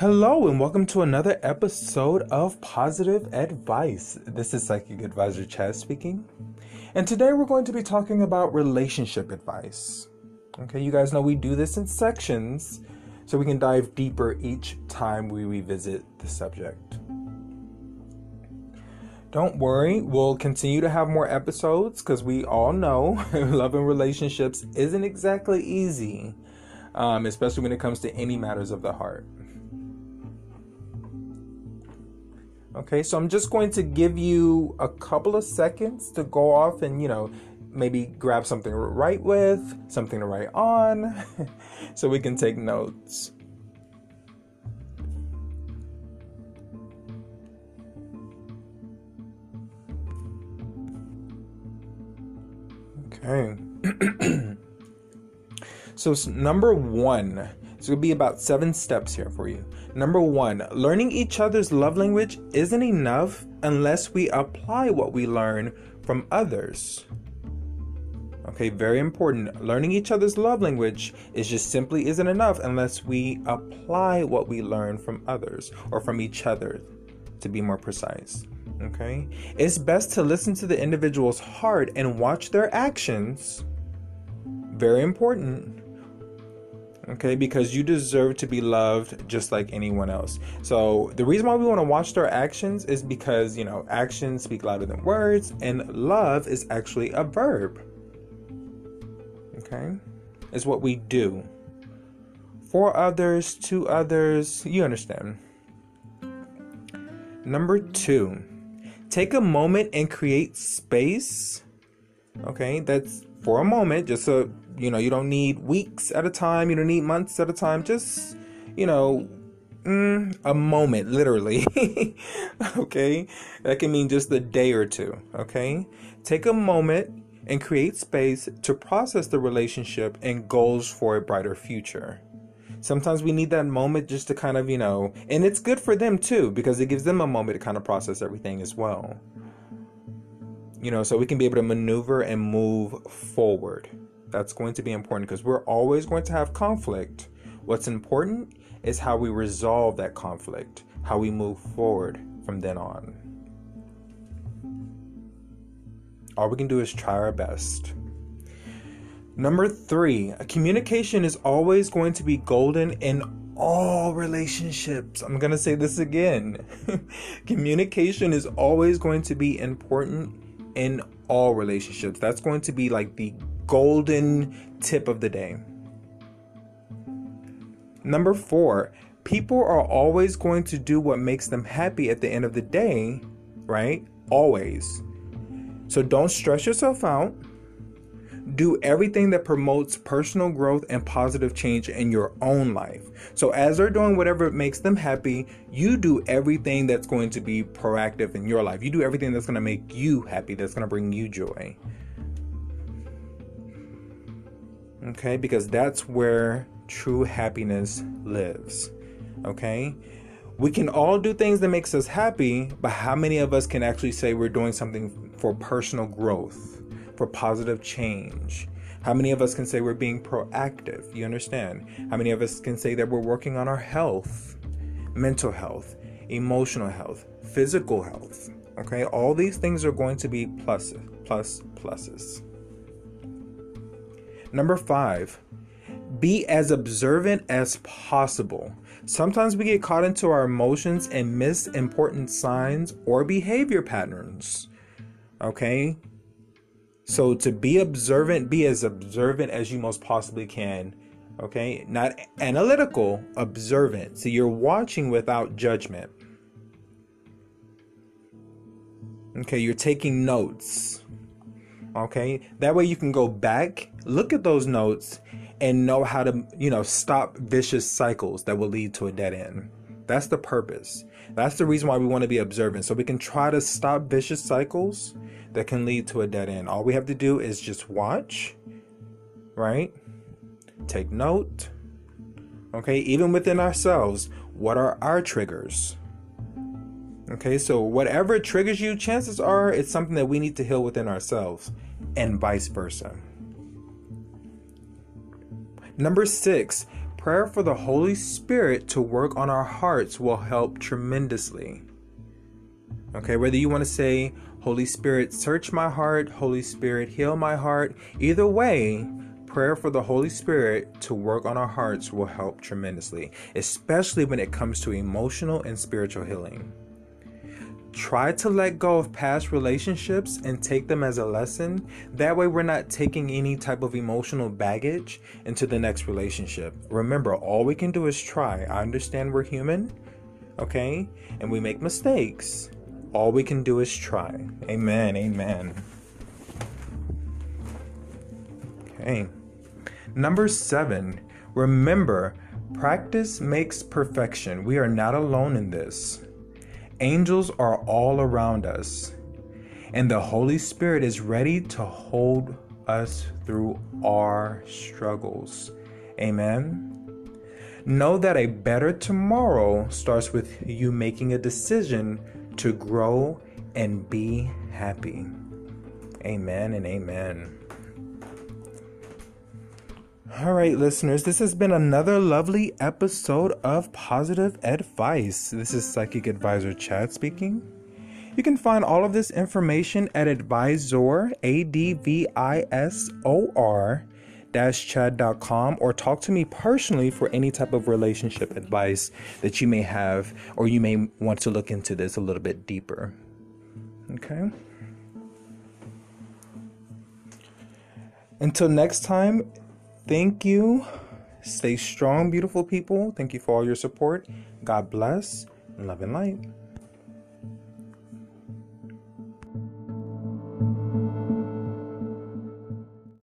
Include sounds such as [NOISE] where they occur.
Hello, and welcome to another episode of Positive Advice. This is Psychic Advisor Chad speaking, and today we're going to be talking about relationship advice. Okay, you guys know we do this in sections so we can dive deeper each time we revisit the subject. Don't worry, we'll continue to have more episodes because we all know [LAUGHS] love and relationships isn't exactly easy, um, especially when it comes to any matters of the heart. Okay, so I'm just going to give you a couple of seconds to go off and, you know, maybe grab something to write with, something to write on, [LAUGHS] so we can take notes. Okay. [CLEARS THROAT] so, number one, it's going to be about seven steps here for you. Number one, learning each other's love language isn't enough unless we apply what we learn from others. Okay, very important. Learning each other's love language is just simply isn't enough unless we apply what we learn from others or from each other, to be more precise. Okay, it's best to listen to the individual's heart and watch their actions. Very important okay? Because you deserve to be loved just like anyone else. So the reason why we want to watch their actions is because you know actions speak louder than words and love is actually a verb okay? Is what we do. For others to others you understand. Number two take a moment and create space okay? That's for a moment just so you know you don't need weeks at a time you don't need months at a time just you know mm, a moment literally [LAUGHS] okay? That can mean just a day or two okay? Take a moment and create space to process the relationship and goals for a brighter future. Sometimes we need that moment just to kind of you know and it's good for them too because it gives them a moment to kind of process everything as well you know, so we can be able to maneuver and move forward. That's going to be important because we're always going to have conflict. What's important is how we resolve that conflict, how we move forward from then on. All we can do is try our best. Number three, communication is always going to be golden in all relationships. I'm going to say this again. [LAUGHS] communication is always going to be important in all relationships. That's going to be like the golden tip of the day. Number four, people are always going to do what makes them happy at the end of the day, right? Always. So don't stress yourself out. Do everything that promotes personal growth and positive change in your own life. So, as they're doing whatever makes them happy, you do everything that's going to be proactive in your life. You do everything that's going to make you happy, that's going to bring you joy. Okay, because that's where true happiness lives. Okay? We can all do things that makes us happy, but how many of us can actually say we're doing something for personal growth? For positive change? How many of us can say we're being proactive? You understand? How many of us can say that we're working on our health, mental health, emotional health, physical health? Okay, all these things are going to be pluses, plus pluses. Number five, be as observant as possible. Sometimes we get caught into our emotions and miss important signs or behavior patterns. Okay, so to be observant, be as observant as you most possibly can. Okay? Not analytical, observant. So you're watching without judgment. Okay, you're taking notes. Okay? That way you can go back, look at those notes, and know how to, you know, stop vicious cycles that will lead to a dead end. That's the purpose. That's the reason why we want to be observant. So we can try to stop vicious cycles that can lead to a dead end. All we have to do is just watch, right? Take note. Okay, even within ourselves, what are our triggers? Okay, so whatever triggers you, chances are it's something that we need to heal within ourselves, and vice versa. Number six, prayer for the Holy Spirit to work on our hearts will help tremendously. Okay, whether you want to say, Holy Spirit, search my heart, Holy Spirit, heal my heart, either way, prayer for the Holy Spirit to work on our hearts will help tremendously, especially when it comes to emotional and spiritual healing. Try to let go of past relationships and take them as a lesson. That way, we're not taking any type of emotional baggage into the next relationship. Remember, all we can do is try. I understand we're human, okay? And we make mistakes. All we can do is try. Amen. Amen. Okay. Number seven, remember, practice makes perfection. We are not alone in this. Angels are all around us, and the Holy Spirit is ready to hold us through our struggles. Amen. Know that a better tomorrow starts with you making a decision to grow and be happy. Amen and amen. All right, listeners, this has been another lovely episode of Positive Advice. This is Psychic Advisor Chad speaking. You can find all of this information at advisor, A D V I S O R, chad.com or talk to me personally for any type of relationship advice that you may have or you may want to look into this a little bit deeper. Okay? Until next time, Thank you. Stay strong, beautiful people. Thank you for all your support. God bless. Love and light.